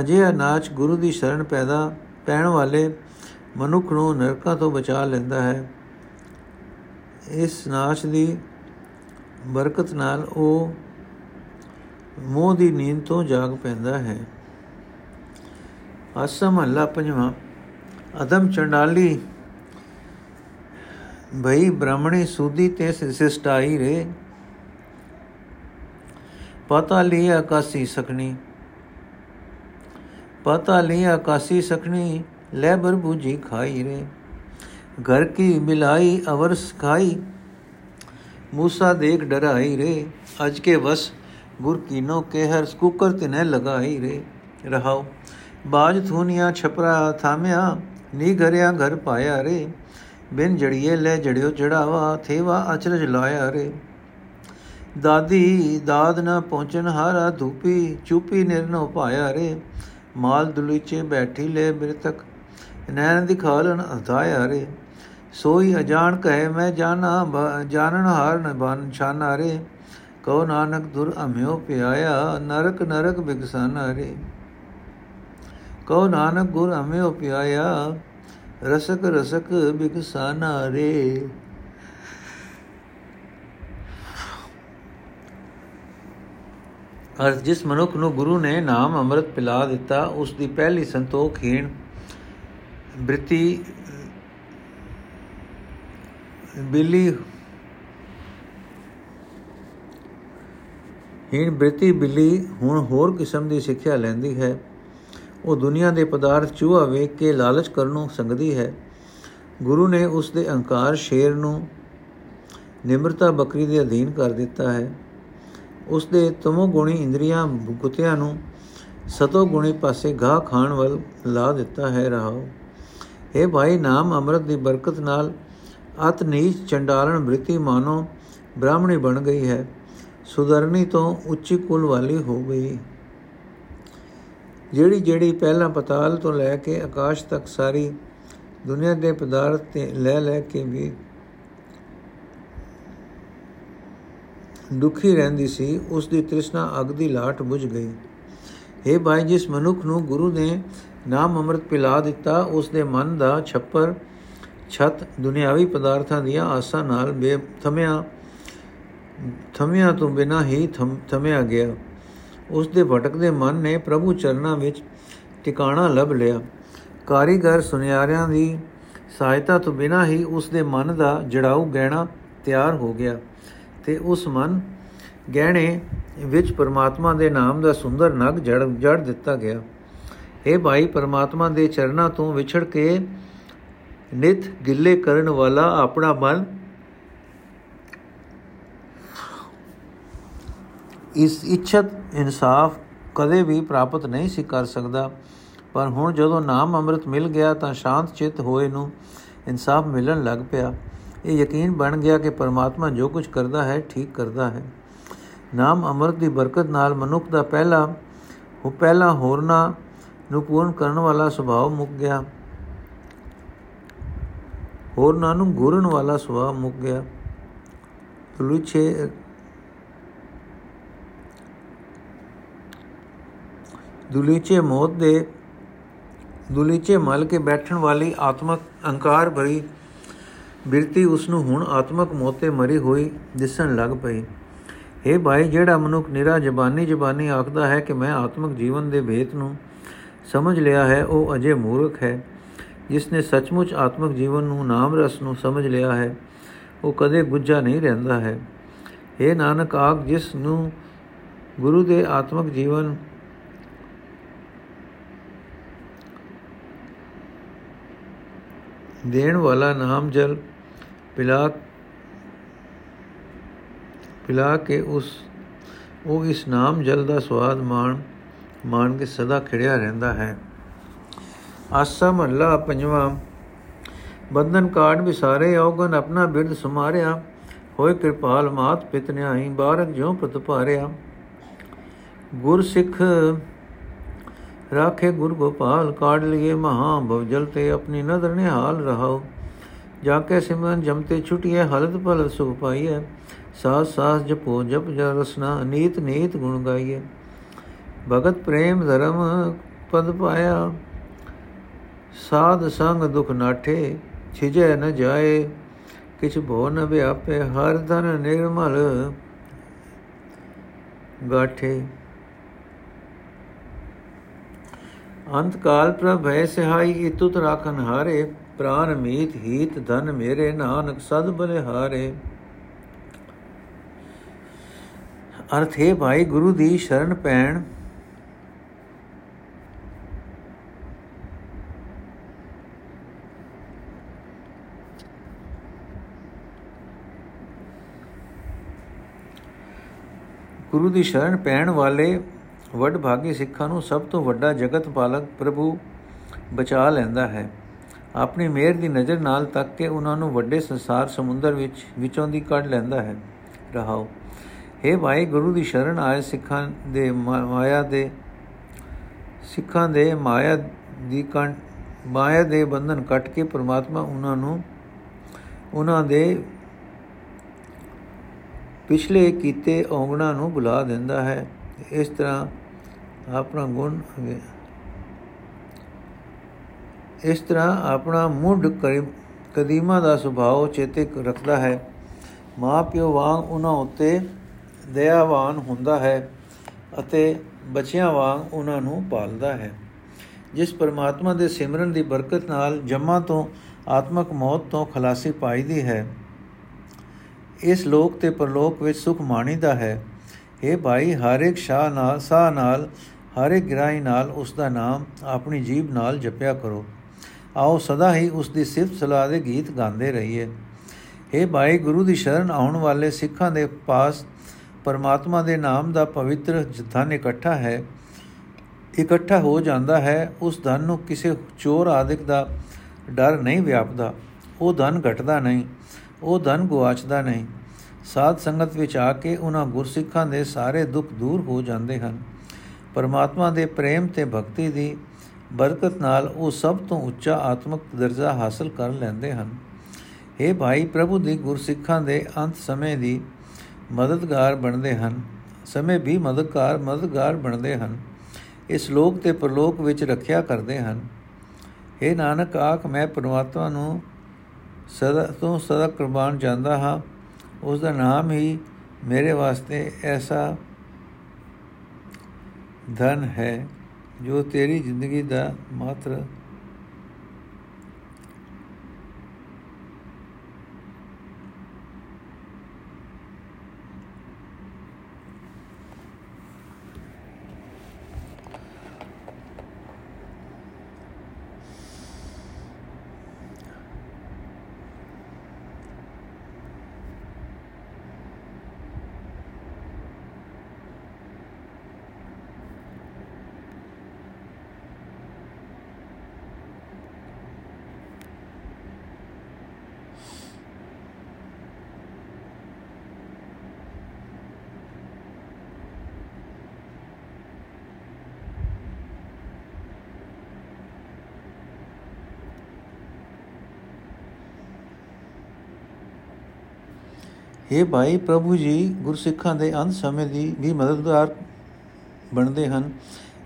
ਅਜਿਹਾ ਨਾਚ ਗੁਰੂ ਦੀ ਸ਼ਰਨ ਪੈਦਾ ਪੈਣ ਵਾਲੇ ਮਨੁੱਖ ਨੂੰ ਨਰਕਾਂ ਤੋਂ ਬਚਾ ਲੈਂਦਾ ਹੈ। ਇਸ ਨਾਚ ਦੀ ਬਰਕਤ ਨਾਲ ਉਹ ਮੋਹ ਦੀ ਨੀਂਦ ਤੋਂ ਜਾਗ ਪੈਂਦਾ ਹੈ। ਅਸਮ ਅੱਲਾ ਪੰਜਵਾ, ਅਦਮ ਚੰਡਾਲੀ, ਭਈ ਬ੍ਰਾਹਮਣੀ ਸੂਦੀ ਤੇ ਸਿਸਟਾਈ ਰੇ ਪਤਾ ਲਈ ਆਕਾਸੀ ਸਕਣੀ ਪਤਾ ਲਈ ਆਕਾਸੀ ਸਕਣੀ ਲੈ ਬਰ ਬੂਜੀ ਖਾਈ ਰੇ ਘਰ ਕੀ ਮਿਲਾਈ ਅਵਰ ਸਖਾਈ ਮੂਸਾ ਦੇਖ ਡਰਾਈ ਰੇ ਅਜ ਕੇ ਵਸ ਗੁਰ ਕੀਨੋ ਕੇ ਹਰ ਸਕੂਕਰ ਤਿਨੇ ਲਗਾਈ ਰੇ ਰਹਾਓ ਬਾਜ ਥੂਨੀਆਂ ਛਪਰਾ ਥਾਮਿਆ ਨੀ ਘਰਿਆ ਘਰ ਪਾਇਆ ਰੇ ਬਿਨ ਜੜੀਏ ਲੈ ਜੜਿਓ ਜੜਾਵਾ ਥੇਵਾ ਅਚਰਜ ਲਾਇਆ ਰੇ ਦਾਦੀ ਦਾਦ ਨਾ ਪਹੁੰਚਨ ਹਾਰਾ ਧੂਪੀ ਚੁਪੀ ਨਿਰਨੋ ਪਾਇਆ ਰੇ ਮਾਲ ਦੁਲੀਚੇ ਬੈਠੀ ਲੈ ਬਿਰਤਕ ਨੈਣ ਦਿਖਾਲਨ ਅਧਾਇਆ ਰੇ ਸੋਈ ਅਜਾਣ ਕਹੇ ਮੈਂ ਜਾਣਾ ਜਾਣਨ ਹਾਰ ਨ ਬਨ ਛਾਨਾ ਰੇ ਕਉ ਨਾਨਕ ਦੁਰ ਅਮਿਓ ਪਿਆਇਆ ਨਰਕ ਨਰਕ ਬਿਗਸਾਨਾ ਰੇ ਕਉ ਨਾਨਕ ਗੁਰ ਅਮਿਓ ਪਿਆਇਆ ਰਸਕ ਰਸਕ ਬਿਗਸਾਨਾ ਰੇ ਅਰ ਜਿਸ ਮਨੁੱਖ ਨੂੰ ਗੁਰੂ ਨੇ ਨਾਮ ਅੰਮ੍ਰਿਤ ਪਿਲਾ ਦਿੱਤਾ, ਉਸ ਦੀ ਪਹਿਲੀ ਸੰਤੋਖਹੀਣ ਬ੍ਰਿਤੀ, ਬਿੱਲੀ ਹੀਣ ਬ੍ਰਿਤੀ ਬਿੱਲੀ ਹੁਣ ਹੋਰ ਕਿਸਮ ਦੀ ਸਿੱਖਿਆ ਲੈਂਦੀ ਹੈ। ਉਹ ਦੁਨੀਆ ਦੇ ਪਦਾਰਥ ਚੂਹਾ ਵੇਖ ਕੇ ਲਾਲਚ ਕਰਨੋਂ ਸੰਗਦੀ ਹੈ। ਗੁਰੂ ਨੇ ਉਸ ਦੇ ਅਹੰਕਾਰ ਸ਼ੇਰ ਨੂੰ ਨਿਮਰਤਾ ਬੱਕਰੀ ਦੇ ਅਧੀਨ ਕਰ ਦਿੱਤਾ ਹੈ। ਉਸ ਦੇ ਤਮੋ ਗੁਣੀ ਇੰਦਰੀਆਂ ਭੁਗਤਿਆਂ ਨੂੰ ਸਤੋ ਗੁਣੀ ਪਾਸੇ ਘਾ ਖਾਣ ਵੱਲ ਲਾ ਦਿੱਤਾ ਹੈ ਰਹਾਓ। हे ਭਾਈ, ਨਾਮ ਅੰਮ੍ਰਿਤ ਦੀ ਬਰਕਤ ਨਾਲ ਅਤ ਨੀਚ ਚੰਡਾਲਣ ਬ੍ਰਿਤੀ ਮਾਨੋ ਬ੍ਰਾਹਮਣੀ ਬਣ ਗਈ ਹੈ। ਸੁਧਰਨੀ ਤੋਂ ਉੱਚੀ ਕੁਲ ਵਾਲੀ ਹੋ ਗਈ। ਜਿਹੜੀ ਜਿਹੜੀ ਪਹਿਲਾਂ ਪਤਾਲ ਤੋਂ ਲੈ ਕੇ ਆਕਾਸ਼ ਤੱਕ ਸਾਰੀ ਦੁਨੀਆ ਦੇ ਪਦਾਰਥ ਤੇ ਲੈ ਲੈ ਕੇ ਵੀ ਦੁਖੀ ਰਹਿੰਦੀ ਸੀ, ਉਸ ਦੀ ਤ੍ਰਿਸ਼ਨਾ ਅਗ ਦੀ ਲਾਟ ਬੁਝ ਗਈ। हे ਭਾਈ, ਜਿਸ ਮਨੁੱਖ ਨੂੰ ਗੁਰੂ ਨੇ ਨਾਮ ਅੰਮ੍ਰਿਤ ਪਿਲਾ ਦਿੱਤਾ, ਉਸ ਦੇ ਮਨ ਦਾ ਛੱਪਰ, ਛਤ, ਦੁਨਿਆਵੀ ਪਦਾਰਥਾਂ ਦੀਆਂ ਆਸਾਂ ਨਾਲ ਬੇਥਮਿਆ ਥਮਿਆ ਤੋਂ ਬਿਨਾ ਹੀ ਥਮਿਆ ਗਿਆ। ਉਸ ਦੇ ਭਟਕਦੇ ਮਨ ਨੇ ਪ੍ਰਭੂ ਚਰਨਾਂ ਵਿੱਚ ਟਿਕਾਣਾ ਲੱਭ ਲਿਆ। ਕਾਰੀਗਰ ਸੁਨਿਆਰਿਆਂ ਦੀ ਸਹਾਇਤਾ ਤੋਂ ਬਿਨਾ ਹੀ ਉਸ ਦੇ ਮਨ ਦਾ ਜੜਾਊ ਗਹਿਣਾ ਤਿਆਰ ਹੋ ਗਿਆ। ਤੇ ਉਸ ਮਨ ਗਹਿਣੇ ਵਿੱਚ ਪਰਮਾਤਮਾ ਦੇ ਨਾਮ ਦਾ ਸੁੰਦਰ ਨਗ ਜੜ ਜੜ ਦਿੱਤਾ ਗਿਆ। हे ਭਾਈ, ਪਰਮਾਤਮਾ ਦੇ ਚਰਨਾਂ ਤੋਂ ਵਿਛੜ ਕੇ ਨਿਤ ਗਿੱਲੇ ਕਰਨ ਵਾਲਾ ਆਪਣਾ ਮਨ ਇਸ ਇੱਛਤ ਇਨਸਾਫ ਕਦੇ ਵੀ ਪ੍ਰਾਪਤ ਨਹੀਂ ਸੀ ਕਰ ਸਕਦਾ। ਪਰ ਹੁਣ ਜਦੋਂ ਨਾਮ ਅੰਮ੍ਰਿਤ ਮਿਲ ਗਿਆ ਤਾਂ ਸ਼ਾਂਤ ਚਿੱਤ ਹੋਏ ਨੂੰ ਇਨਸਾਫ ਮਿਲਣ ਲੱਗ ਪਿਆ। ਇਹ ਯਕੀਨ ਬਣ ਗਿਆ ਕਿ ਪਰਮਾਤਮਾ ਜੋ ਕੁਝ ਕਰਦਾ ਹੈ, ਠੀਕ ਕਰਦਾ ਹੈ। ਨਾਮ ਅੰਮ੍ਰਿਤ ਦੀ ਬਰਕਤ ਨਾਲ ਮਨੁੱਖ ਦਾ ਪਹਿਲਾ ਉਹ ਪਹਿਲਾ ਹੋਰਨਾ ਨੂੰ ਪੂਰਨ ਕਰਨ ਵਾਲਾ ਸੁਭਾਅ ਮੁੱਕ ਗਿਆ। ਹੋਰਨਾਂ ਨੂੰ ਗੁਰਨ ਵਾਲਾ ਸੁਭਾਅ ਮੁੱਕ ਗਿਆ। ਤੁਲੁਛੇ ਦੁਲੀਚੇ ਮੌਤ ਦੇ, ਦੁਲੀਚੇ ਮਲ ਕੇ ਬੈਠਣ ਵਾਲੀ ਆਤਮਕ ਅਹੰਕਾਰ ਭਰੀ ਬਿਰਤੀ ਉਸ ਨੂੰ ਹੁਣ ਆਤਮਕ ਮੋਤੇ ਮਰੀ ਹੋਈ ਦਿਸਣ ਲੱਗ ਪਈ। हे ਭਾਈ, ਜਿਹੜਾ ਮਨੁੱਖ ਨਿਰਾ ਜ਼ਬਾਨੀ ਜ਼ਬਾਨੀ ਆਖਦਾ ਹੈ ਕਿ ਮੈਂ ਆਤਮਕ ਜੀਵਨ ਦੇ ਭੇਤ ਨੂੰ ਸਮਝ ਲਿਆ ਹੈ, ਉਹ ਅਜੇ ਮੂਰਖ ਹੈ। ਜਿਸ ਨੇ ਸੱਚਮੁੱਚ ਆਤਮਕ ਜੀਵਨ ਨੂੰ ਨਾਮ ਰਸ ਨੂੰ ਸਮਝ ਲਿਆ ਹੈ, ਉਹ ਕਦੇ ਗੁੱਜਾ ਨਹੀਂ ਰਹਿੰਦਾ ਹੈ। हे ਨਾਨਕ ਆਖ, ਜਿਸ ਨੂੰ ਗੁਰੂ ਦੇ ਆਤਮਕ ਜੀਵਨ ਦੇਣ ਵਾਲਾ ਨਾਮ ਜਲ ਪਿਲਾ ਪਿਲਾ ਕੇ ਉਸ, ਉਹ ਇਸ ਨਾਮ ਜਲ ਦਾ ਸਵਾਦ ਮਾਣ ਮਾਣ ਕੇ ਸਦਾ ਖਿੜਿਆ ਰਹਿੰਦਾ ਹੈ। ਆਸਾ ਮਹੱਲਾ ਪੰਜਵਾਂ, ਬੰਧਨ ਕਾਟ ਵਿਸਾਰੇ ਔਗਨ ਆਪਣਾ ਬਿਰਦ ਸਮਾਰਿਆ ਹੋਏ ਕਿਰਪਾਲ ਮਾਤ ਪਿਤ ਨਿਆਈ ਬਾਰਕ ਜਿਉ ਪ੍ਰਤਪਾਰਿਆ ਗੁਰ ਸਿੱਖ ਰਾਖੇ ਗੁਰ ਗੋਪਾਲ ਕਾੜ ਲਈਏ ਮਹਾ ਭਵਜਲ ਤੇ ਆਪਣੀ ਨਦਰ ਨਿਹਾਲ ਰਹਾਓ। ਜਾ ਕੇ ਸਿਮਰਨ ਜਮਤੇ ਛੁਟੀਏ ਹਲਤ ਪਲ ਸੁਖ ਪਾਈਏ ਸਾਸ ਸਾਸ ਜਪੋ, ਜਪ ਜ ਰਸਨਾ ਨੀਤ ਨੀਤ ਗੁਣ ਗਾਈਏ ਭਗਤ ਪ੍ਰੇਮ ਧਰਮ ਪਦ ਪਾਇਆ। ਸਾਧ ਸੰਗ ਦੁਖ ਨਾਠੇ, ਛਿਜੈ ਨ ਜਾਏ। ਕਿਛ ਭੋ ਨ ਵਿਆਪੇ, ਹਰ ਧਨ ਨਿਰਮਲ ਗਾਠੇ। ਅੰਤ ਕਾਲ ਪ੍ਰਭ ਹੈ ਸਹਾਈ, ਇਤੁਤ ਰਾਖਨ ਹਾਰੇ। ਪ੍ਰਾਨ ਮੀਤ ਹੀਤ ਧਨ ਮੇਰੇ ਨਾਨਕ ਸਦ ਬਲੇ ਹਾਰੇ ਅਰਥ ਹੈ ਭਾਈ, ਗੁਰੂ ਦੀ ਸ਼ਰਨ ਪੈਣ। ਗੁਰੂ ਦੀ ਸ਼ਰਨ ਪੈਣ ਵਾਲੇ ਵੱਡ ਭਾਗੀ ਸਿੱਖਾਂ ਨੂੰ ਸਭ ਤੋਂ ਵੱਡਾ ਜਗਤ ਪਾਲਕ ਪ੍ਰਭੂ ਬਚਾ ਲੈਂਦਾ ਹੈ। ਆਪਣੀ ਮਿਹਰ ਦੀ ਨਜ਼ਰ ਨਾਲ ਤੱਕ ਕੇ ਉਹਨਾਂ ਨੂੰ ਵੱਡੇ ਸੰਸਾਰ ਸਮੁੰਦਰ ਵਿੱਚ, ਵਿਚੋਂ ਦੀ ਕੱਢ ਲੈਂਦਾ ਹੈ। ਰਹਾਓ। हे ਭਾਈ ਗੁਰੂ ਦੀ ਸ਼ਰਨ ਆਏ ਸਿੱਖਾਂ ਦੇ ਮਾਇਆ ਦੇ, ਸਿੱਖਾਂ ਦੇ ਮਾਇਆ ਦੀ ਕੰਨ ਮਾਇਆ ਦੇ ਬੰਧਨ ਕੱਟ ਕੇ ਪ੍ਰਮਾਤਮਾ ਉਹਨਾਂ ਨੂੰ, ਉਹਨਾਂ ਦੇ ਪਿਛਲੇ ਕੀਤੇ ਔਗਣਾ ਨੂੰ ਬੁਲਾ ਦਿੰਦਾ ਹੈ। ਇਸ ਤਰ੍ਹਾਂ ਆਪਣਾ ਗੁਣ ਇਸ ਤਰ੍ਹਾਂ ਆਪਣਾ ਮੁੱਢ ਕਦੀਮਾ ਦਾ ਸੁਭਾਅ ਚੇਤੇ ਰੱਖਦਾ ਹੈ। ਮਾਪਿਓ ਵਾਂਗ ਉਹਨਾਂ ਉੱਤੇ ਦਇਆਵਾਨ ਹੁੰਦਾ ਹੈ ਅਤੇ ਬੱਚਿਆਂ ਵਾਂਗ ਉਹਨਾਂ ਨੂੰ ਪਾਲਦਾ ਹੈ। ਜਿਸ ਪਰਮਾਤਮਾ ਦੇ ਸਿਮਰਨ ਦੀ ਬਰਕਤ ਨਾਲ ਜਮਾ ਤੋਂ ਆਤਮਕ ਮੌਤ ਤੋਂ ਖਲਾਸੀ ਪਾਈਦੀ ਹੈ। ਇਸ ਲੋਕ ਤੇ ਪਰਲੋਕ ਵਿੱਚ ਸੁਖ ਮਾਣੀਦਾ ਹੈ। हे ਭਾਈ, ਹਰ ਇੱਕ ਸ਼ਾਹ ਨਾਲ ਸਾਹ ਨਾਲ, ਹਰ ਇੱਕ ਗ੍ਰਾਈ ਨਾਲ ਉਸ ਦਾ ਨਾਮ ਆਪਣੀ ਜੀਬ ਨਾਲ ਜਪਿਆ ਕਰੋ। ਆਓ ਸਦਾ ਹੀ ਉਸ ਦੀ ਸਿਫਤ ਸਲਾਹ ਦੇ ਗੀਤ ਗਾਉਂਦੇ ਰਹੀਏ। हे ਭਾਈ, ਗੁਰੂ ਦੀ ਸ਼ਰਨ ਆਉਣ ਵਾਲੇ ਸਿੱਖਾਂ ਦੇ ਪਾਸ ਪਰਮਾਤਮਾ ਦੇ ਨਾਮ ਦਾ ਪਵਿੱਤਰ ਧਨ ਇਕੱਠਾ ਹੈ, ਇਕੱਠਾ ਹੋ ਜਾਂਦਾ ਹੈ, ਉਸ ਧਨ ਨੂੰ ਕਿਸੇ ਚੋਰ ਆਦਿਕ ਦਾ ਡਰ ਨਹੀਂ ਵਿਆਪਦਾ। ਉਹ ਧਨ ਘਟਦਾ ਨਹੀਂ, ਉਹ ਧਨ ਗਵਾਚਦਾ ਨਹੀਂ। ਸਾਧ ਸੰਗਤ ਵਿੱਚ ਆ ਕੇ ਉਹਨਾਂ ਗੁਰਸਿੱਖਾਂ ਦੇ ਸਾਰੇ ਦੁੱਖ ਦੂਰ ਹੋ ਜਾਂਦੇ ਹਨ। ਪਰਮਾਤਮਾ ਦੇ ਪ੍ਰੇਮ ਤੇ ਭਗਤੀ ਦੀ ਬਰਕਤ ਨਾਲ ਉਹ ਸਭ ਤੋਂ ਉੱਚਾ ਆਤਮਿਕ ਦਰਜਾ ਹਾਸਲ ਕਰ ਲੈਂਦੇ ਹਨ। ਇਹ ਭਾਈ, ਪ੍ਰਭੂ ਦੀ ਗੁਰਸਿੱਖਾਂ ਦੇ ਅੰਤ ਸਮੇਂ ਦੀ ਮਦਦਗਾਰ ਬਣਦੇ ਹਨ। ਸਮੇਂ ਵੀ ਮਦਦਗਾਰ ਮਦਦਗਾਰ ਬਣਦੇ ਹਨ। ਇਸ ਲੋਕ ਤੇ ਪਰਲੋਕ ਵਿੱਚ ਰੱਖਿਆ ਕਰਦੇ ਹਨ। ਇਹ ਨਾਨਕ, ਆਖ ਮੈਂ ਪਰਮਾਤਮਾ ਨੂੰ ਸਦਾ ਤੋਂ ਸਦਾ ਕੁਰਬਾਨ ਜਾਂਦਾ ਹਾਂ। ਉਸ ਦਾ ਨਾਮ ਹੀ ਮੇਰੇ ਵਾਸਤੇ ਐਸਾ ਧਨ ਹੈ। ਜੋ ਤੇਰੀ ਜ਼ਿੰਦਗੀ ਦਾ ਮਾਤਰ हे ਭਾਈ ਪ੍ਰਭੂ ਜੀ, ਗੁਰਸਿੱਖਾਂ ਦੇ ਅੰਤ ਸਮੇਂ ਦੀ ਵੀ ਮਦਦਗਾਰ ਬਣਦੇ ਹਨ,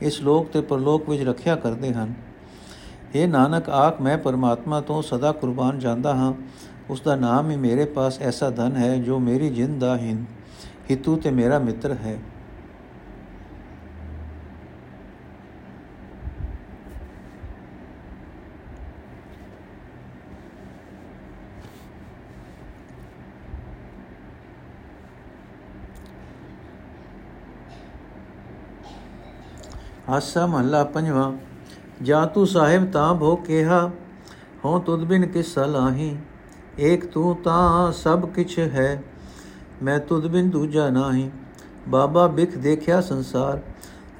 ਇਸ ਲੋਕ ਤੇ ਪਰਲੋਕ ਵਿੱਚ ਰੱਖਿਆ ਕਰਦੇ ਹਨ। ਇਹ ਨਾਨਕ, ਆਖ ਮੈਂ ਪਰਮਾਤਮਾ ਤੋਂ ਸਦਾ ਕੁਰਬਾਨ ਜਾਂਦਾ ਹਾਂ। ਉਸ ਦਾ ਨਾਮ ਹੀ ਮੇਰੇ ਪਾਸ ਐਸਾ ਧਨ ਹੈ ਜੋ ਮੇਰੀ ਜਿੰਦ ਦਾ ਹਿਤੂ ਤੇ ਮੇਰਾ ਮਿੱਤਰ ਹੈ। ਆਸਾ ਮਹੱਲਾ ਪੰਜਵਾਂ। ਜਾ ਤੂੰ ਸਾਹਿਬ ਤਾਂ ਭੋ ਕਿਹਾ ਹੋ ਤੁਧ ਬਿਨ ਕਿਸ ਸਲਾਹੀ ਏਕ ਤੂੰ ਤਾਂ ਸਭ ਕਿਛ ਹੈ, ਮੈਂ ਤੁਧ ਬਿਨ ਦੂਜਾ ਨਾਹੀ। ਬਾਬਾ ਬਿਖ ਦੇਖਿਆ ਸੰਸਾਰ,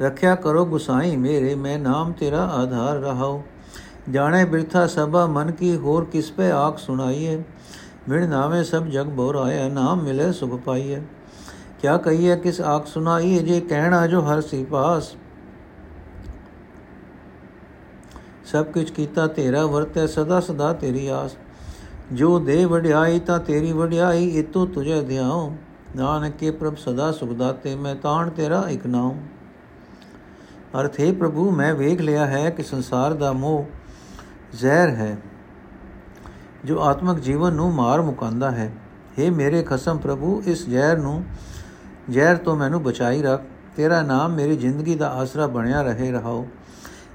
ਰੱਖਿਆ ਕਰੋ ਗੁਸਾਈ ਮੇਰੇ, ਮੈਂ ਨਾਮ ਤੇਰਾ ਆਧਾਰ ਰਹਾਉ। ਜਾਣੇ ਬਿਰਥਾ ਸਭਾ ਮਨ ਕੀ, ਹੋਰ ਕਿਸ ਪੇ ਆਖ ਸੁਣਾਈਏ ਮਿਣ ਨਾਵੇਂ ਸਭ ਜਗ ਬੋਰਾਇਆ ਨਾਮ ਮਿਲੇ ਸੁਖ ਪਾਈਏ ਕਿਆ ਕਹੀਏ ਕਿਸ ਆਖ ਸੁਣਾਈਏ ਜੇ ਕਹਿਣਾ ਜੋ ਹਰ ਸੀ ਪਾਸ। ਸਭ ਕੁਝ ਕੀਤਾ, ਤੇਰਾ ਵਰਤੈ ਸਦਾ ਸਦਾ ਤੇਰੀ ਆਸ। ਜੋ ਦੇ ਵਡਿਆਈ, ਤਾਂ ਤੇਰੀ ਵਡਿਆਈ ਇਤੋ ਤੁਝੇ ਧਿਆਉ ਨਾਨਕੇ ਪ੍ਰਭ, ਸਦਾ ਸੁਖ ਦਾਤੇ, ਮੈਂ ਤਾਣ ਤੇਰਾ ਇਕ ਨਾਮ ਅਰਥ, ਹੈ ਪ੍ਰਭੂ, ਮੈਂ ਵੇਖ ਲਿਆ ਹੈ ਕਿ ਸੰਸਾਰ ਦਾ ਮੋਹ ਜ਼ਹਿਰ ਹੈ, ਜੋ ਆਤਮਿਕ ਜੀਵਨ ਨੂੰ ਮਾਰ ਮੁਕਾਂਦਾ ਹੈ। हे ਮੇਰੇ ਖਸਮ ਪ੍ਰਭੂ, ਇਸ ਜ਼ਹਿਰ ਨੂੰ, ਜ਼ਹਿਰ ਤੋਂ ਮੈਨੂੰ ਬਚਾਈ ਰੱਖ। ਤੇਰਾ ਨਾਮ ਮੇਰੀ ਜ਼ਿੰਦਗੀ ਦਾ ਆਸਰਾ ਬਣਿਆ ਰਹੇ ਰਹਾਓ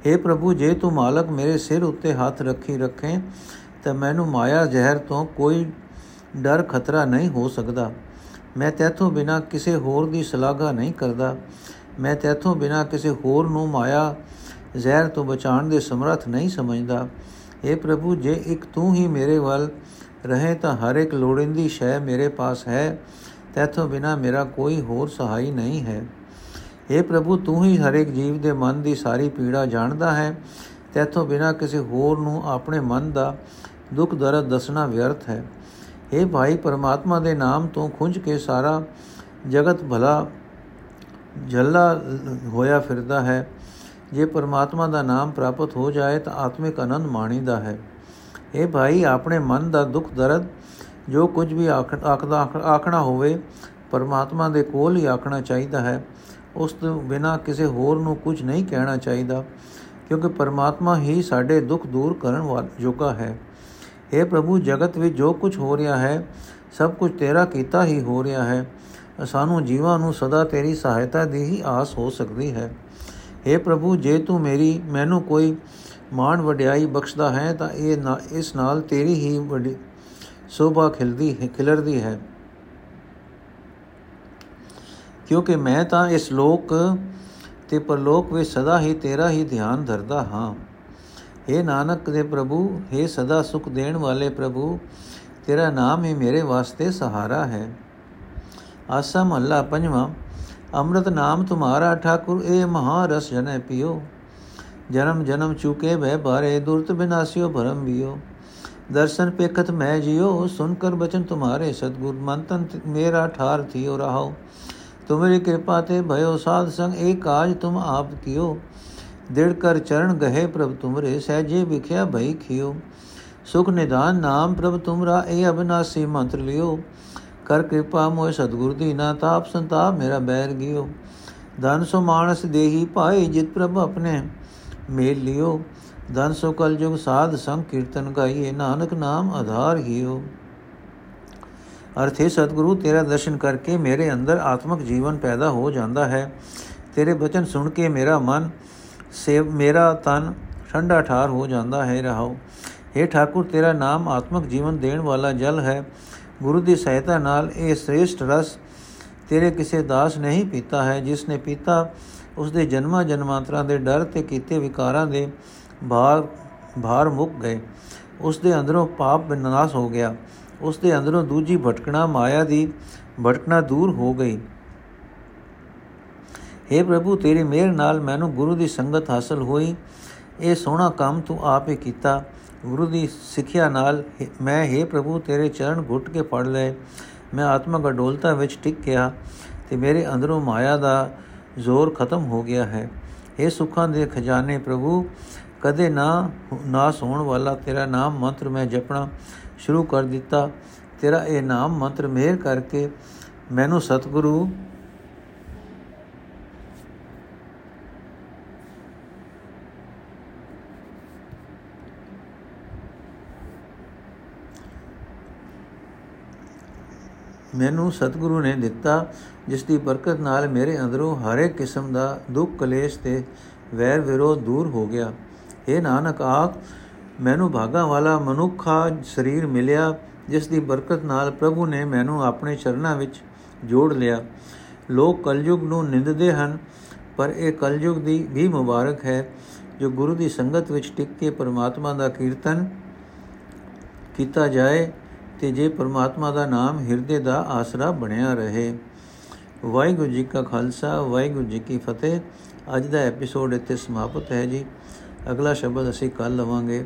हे ਪ੍ਰਭੂ ਜੇ ਤੂੰ ਮਾਲਕ ਮੇਰੇ ਸਿਰ ਉੱਤੇ ਹੱਥ ਰੱਖੀ ਰੱਖੇ ਤਾਂ ਮੈਨੂੰ ਮਾਇਆ ਜ਼ਹਿਰ ਤੋਂ ਕੋਈ ਡਰ ਖਤਰਾ ਨਹੀਂ ਹੋ ਸਕਦਾ ਮੈਂ ਤੇਥੋਂ ਬਿਨਾ ਕਿਸੇ ਹੋਰ ਦੀ ਸਲਾਘਾ ਨਹੀਂ ਕਰਦਾ ਮੈਂ ਤੇਥੋਂ ਬਿਨਾ ਕਿਸੇ ਹੋਰ ਨੂੰ ਮਾਇਆ ਜ਼ਹਿਰ ਤੋਂ ਬਚਾਉਣ ਦੇ ਸਮਰੱਥ ਨਹੀਂ ਸਮਝਦਾ اے ਪ੍ਰਭੂ ਜੇ ਇੱਕ ਤੂੰ ਹੀ ਮੇਰੇ ਵੱਲ ਰਹੇ ਤਾਂ ਹਰ ਇੱਕ ਲੋੜਿੰਦੀ ਸ਼ੈ ਮੇਰੇ ਪਾਸ ਹੈ ਤੇਥੋਂ ਬਿਨਾ ਮੇਰਾ ਕੋਈ ਹੋਰ ਸਹਾਈ ਨਹੀਂ ਹੈ हे ਪ੍ਰਭੂ, ਤੂੰ ਹੀ ਹਰ ਇੱਕ ਜੀਵ ਦੇ ਮਨ ਦੀ ਸਾਰੀ ਪੀੜਾ ਜਾਣਦਾ ਹੈ, ਤੇਥੋਂ ਬਿਨਾ ਕਿਸੇ ਹੋਰ ਨੂੰ ਆਪਣੇ ਮਨ ਦਾ ਦੁੱਖ ਦਰਦ ਦੱਸਣਾ ਵਿਅਰਥ ਹੈ। हे ਭਾਈ, ਪਰਮਾਤਮਾ ਦੇ ਨਾਮ ਤੋਂ ਖੁੰਝ ਕੇ ਸਾਰਾ ਜਗਤ ਭਲਾ ਜੱਲਾ ਹੋਇਆ ਫਿਰਦਾ ਹੈ। ਜੇ ਪਰਮਾਤਮਾ ਦਾ ਨਾਮ ਪ੍ਰਾਪਤ ਹੋ ਜਾਏ ਤਾਂ ਆਤਮਿਕ ਆਨੰਦ ਮਾਣੀਦਾ ਹੈ। ਇਹ ਭਾਈ, ਆਪਣੇ ਮਨ ਦਾ ਦੁੱਖ ਦਰਦ ਜੋ ਕੁਝ ਵੀ ਆਖਦਾ ਆਖਣਾ ਹੋਵੇ, ਪਰਮਾਤਮਾ ਦੇ ਕੋਲ ਹੀ ਆਖਣਾ ਚਾਹੀਦਾ ਹੈ। ਉਸ ਤੋਂ ਬਿਨਾ ਕਿਸੇ ਹੋਰ ਨੂੰ ਕੁਝ ਨਹੀਂ ਕਹਿਣਾ ਚਾਹੀਦਾ, ਕਿਉਂਕਿ ਪਰਮਾਤਮਾ ਹੀ ਸਾਡੇ ਦੁੱਖ ਦੂਰ ਕਰਨ ਵਾਲਾ ਜੋਗਾ ਹੈ। हे ਪ੍ਰਭੂ, ਜਗਤ ਵਿੱਚ ਜੋ ਕੁਝ ਹੋ ਰਿਹਾ ਹੈ, ਸਭ ਕੁਝ ਤੇਰਾ ਕੀਤਾ ਹੀ ਹੋ ਰਿਹਾ ਹੈ। ਸਾਨੂੰ ਜੀਵਾਂ ਨੂੰ ਸਦਾ ਤੇਰੀ ਸਹਾਇਤਾ ਦੀ ਹੀ ਆਸ ਹੋ ਸਕਦੀ ਹੈ। हे ਪ੍ਰਭੂ, ਜੇ ਤੂੰ ਮੇਰੀ, ਮੈਨੂੰ ਕੋਈ ਮਾਣ ਵਡਿਆਈ ਬਖਸ਼ਦਾ ਹੈ, ਤਾਂ ਇਹ ਇਸ ਨਾਲ ਤੇਰੀ ਹੀ ਵੱਡੀ, ਸੋਭਾ ਖਿਲਦੀ ਹੈ, ਖਿਲਰਦੀ ਹੈ। ਕਿਉਂਕਿ ਮੈਂ ਤਾਂ ਇਸ ਲੋਕ ਤੇ ਪਰਲੋਕ ਵਿੱਚ ਸਦਾ ਹੀ ਤੇਰਾ ਹੀ ਧਿਆਨ ਧਰਦਾ ਹਾਂ हे ਨਾਨਕ ਦੇ ਪ੍ਰਭੂ हे ਸਦਾ ਸੁਖ ਦੇਣ ਵਾਲੇ ਪ੍ਰਭੂ ਤੇਰਾ ਨਾਮ ਹੀ ਮੇਰੇ ਵਾਸਤੇ ਸਹਾਰਾ ਹੈ ਆਸਾ ਮਹੱਲਾ ਪੰਜਵਾਂ ਅੰਮ੍ਰਿਤ ਨਾਮ ਤੁਮਾਰਾ ਠਾਕੁਰ ਇਹ ਮਹਾ ਰਸ ਜਨੈ ਪਿਓ ਜਨਮ ਜਨਮ ਚੁਕੇ ਬਹਿ ਬਾਰੇ ਦੁਰਤ ਬਿਨਾਸਿਓ ਭਰਮ ਬਿਓ ਦਰਸ਼ਨ ਪੇਖਤ ਮੈਂ ਜਿਓ ਸੁਨ ਕਰ ਬਚਨ ਤੁਮਾਰੇ ਸਤਗੁਰ ਮਨ ਤਨ ਮੇਰਾ ਠਾਰ ਥਿਓ ਰਹਾਓ ਤੁਮਰੀ ਕਿਰਪਾ ਤੇ ਭਇਓ ਸਾਧ ਸੰਗ ਏ ਕਾਜ ਤੁਮ ਆਪ ਕਿਓ ਦਿੜ ਕਰ ਚਰਨ ਗਏ ਪ੍ਰਭ ਤੁਮਰੇ ਸਹਿਜੇ ਵਿਖਿਆ ਭਈ ਖਿਓ ਸੁਖ ਨਿਦਾਨ ਨਾਮ ਪ੍ਰਭ ਤੁਮਰਾ ਏ ਅਬਨਾਸੀ ਮੰਤਰ ਲਿਓ ਕਰ ਕਿਰਪਾ ਮੋਇ ਸਤਗੁਰ ਦੀ ਨਾ ਤਾਪ ਸੰਤਾਪ ਮੇਰਾ ਬੈਰ ਗਿਓ ਧਨ ਸੋ ਮਾਨਸ ਦੇਹੀ ਪਾਏ ਜਿਤ ਪ੍ਰਭ ਆਪਣੇ ਮੇਲ ਲਿਓ ਧਨ ਸੋ ਕਲ ਜੁਗ ਸਾਧ ਸੰਗ ਕੀਰਤਨ ਗਾਈਏ ਨਾਨਕ ਨਾਮ ਆਧਾਰ ਹੀਓ ਅਰਥੇ ਸਤਿਗੁਰੂ, ਤੇਰਾ ਦਰਸ਼ਨ ਕਰਕੇ ਮੇਰੇ ਅੰਦਰ ਆਤਮਿਕ ਜੀਵਨ ਪੈਦਾ ਹੋ ਜਾਂਦਾ ਹੈ। ਤੇਰੇ ਬਚਨ ਸੁਣ ਕੇ ਮੇਰਾ ਮਨ ਸੇਵ, ਮੇਰਾ ਤਨ ਠੰਡਾ ਠਾਰ ਹੋ ਜਾਂਦਾ ਹੈ। ਰਹਾਓ। हे ਠਾਕੁਰ, ਤੇਰਾ ਨਾਮ ਆਤਮਿਕ ਜੀਵਨ ਦੇਣ ਵਾਲਾ ਜਲ ਹੈ। ਗੁਰੂ ਦੀ ਸਹਾਇਤਾ ਨਾਲ ਇਹ ਸ੍ਰੇਸ਼ਟ ਰਸ ਤੇਰੇ ਕਿਸੇ ਦਾਸ ਨਹੀਂ ਪੀਤਾ ਹੈ, ਜਿਸ ਨੇ ਪੀਤਾ ਉਸ ਦੇ ਜਨਮਾਂ ਜਨਮਾਂਤਰਾਂ ਦੇ ਡਰ ਤੇ ਕੀਤੇ ਵਿਕਾਰਾਂ ਦੇ ਭਾਰ ਭਾਰ ਮੁੱਕ ਗਏ। ਉਸ ਦੇ ਅੰਦਰੋਂ ਪਾਪ ਬਿਨਾਸ਼ ਹੋ ਗਿਆ। ਉਸ ਦੇ ਅੰਦਰੋਂ ਦੂਜੀ ਭਟਕਣਾ ਮਾਇਆ ਦੀ ਭਟਕਣਾ ਦੂਰ ਹੋ ਗਈ। हे ਪ੍ਰਭੂ, ਤੇਰੀ ਮਿਹਰ ਨਾਲ ਮੈਨੂੰ ਗੁਰੂ ਦੀ ਸੰਗਤ ਹਾਸਲ ਹੋਈ। ਇਹ ਸੋਹਣਾ ਕੰਮ ਤੂੰ ਆਪ ਹੀ ਕੀਤਾ। ਗੁਰੂ ਦੀ ਸਿੱਖਿਆ ਨਾਲ ਮੈਂ हे ਪ੍ਰਭੂ, ਤੇਰੇ ਚਰਨ ਘੁੱਟ ਕੇ ਫੜ ਲਏ। ਮੈਂ ਆਤਮਕ ਅਡੋਲਤਾ ਵਿੱਚ ਟਿਕ ਗਿਆ ਤੇ ਮੇਰੇ ਅੰਦਰੋਂ ਮਾਇਆ ਦਾ ਜ਼ੋਰ ਖਤਮ ਹੋ ਗਿਆ ਹੈ। ਇਹ ਸੁੱਖਾਂ ਦੇ ਖਜ਼ਾਨੇ ਪ੍ਰਭੂ, ਕਦੇ ਨਾ ਨਾਸ ਹੋਣ ਵਾਲਾ ਤੇਰਾ ਨਾਮ ਮੰਤਰ ਮੈਂ ਜਪਣਾ। ਸ਼ੁਰੂ ਕਰ ਦਿੱਤਾ। ਤੇਰਾ ਇਹ ਨਾਮ ਮੰਤਰ ਮਿਹਰ ਕਰਕੇ ਮੈਨੂੰ ਸਤਿਗੁਰੂ ਮੈਨੂੰ ਸਤਿਗੁਰੂ ਨੇ ਦਿੱਤਾ ਜਿਸ ਦੀ ਬਰਕਤ ਨਾਲ ਮੇਰੇ ਅੰਦਰੋਂ ਹਰ ਇੱਕ ਕਿਸਮ ਦਾ ਦੁੱਖ ਕਲੇਸ਼ ਤੇ ਵੈਰ ਵਿਰੋਧ ਦੂਰ ਹੋ ਗਿਆ। ਇਹ ਨਾਨਕ, ਆਖ ਮੈਨੂੰ ਭਾਗਾ ਵਾਲਾ ਮਨੁੱਖਾ ਸਰੀਰ ਮਿਲਿਆ, ਜਿਸ ਦੀ ਬਰਕਤ ਨਾਲ ਪ੍ਰਭੂ ਨੇ ਮੈਨੂੰ ਆਪਣੇ ਚਰਨਾਂ ਵਿੱਚ ਜੋੜ ਲਿਆ। ਲੋਕ ਕਲਯੁਗ ਨੂੰ ਨਿੰਦਦੇ ਹਨ, ਪਰ ਇਹ ਕਲਯੁਗ ਦੀ ਵੀ ਮੁਬਾਰਕ ਹੈ, ਜੋ ਗੁਰੂ ਦੀ ਸੰਗਤ ਵਿੱਚ ਟਿਕ ਕੇ ਪਰਮਾਤਮਾ ਦਾ ਕੀਰਤਨ ਕੀਤਾ ਜਾਏ ਤੇ ਜੇ ਪਰਮਾਤਮਾ ਦਾ ਨਾਮ ਹਿਰਦੇ ਦਾ ਆਸਰਾ ਬਣਿਆ ਰਹੇ। ਵਾਹਿਗੁਰੂ ਜੀ ਕਾ ਖਾਲਸਾ, ਵਾਹਿਗੁਰੂ ਜੀ ਕੀ ਫਤਿਹ। ਅੱਜ ਦਾ ਐਪੀਸੋਡ ਇੱਥੇ ਸਮਾਪਤ ਹੈ ਜੀ। ਅਗਲਾ ਸ਼ਬਦ ਅਸੀਂ ਕੱਲ ਲਵਾਂਗੇ।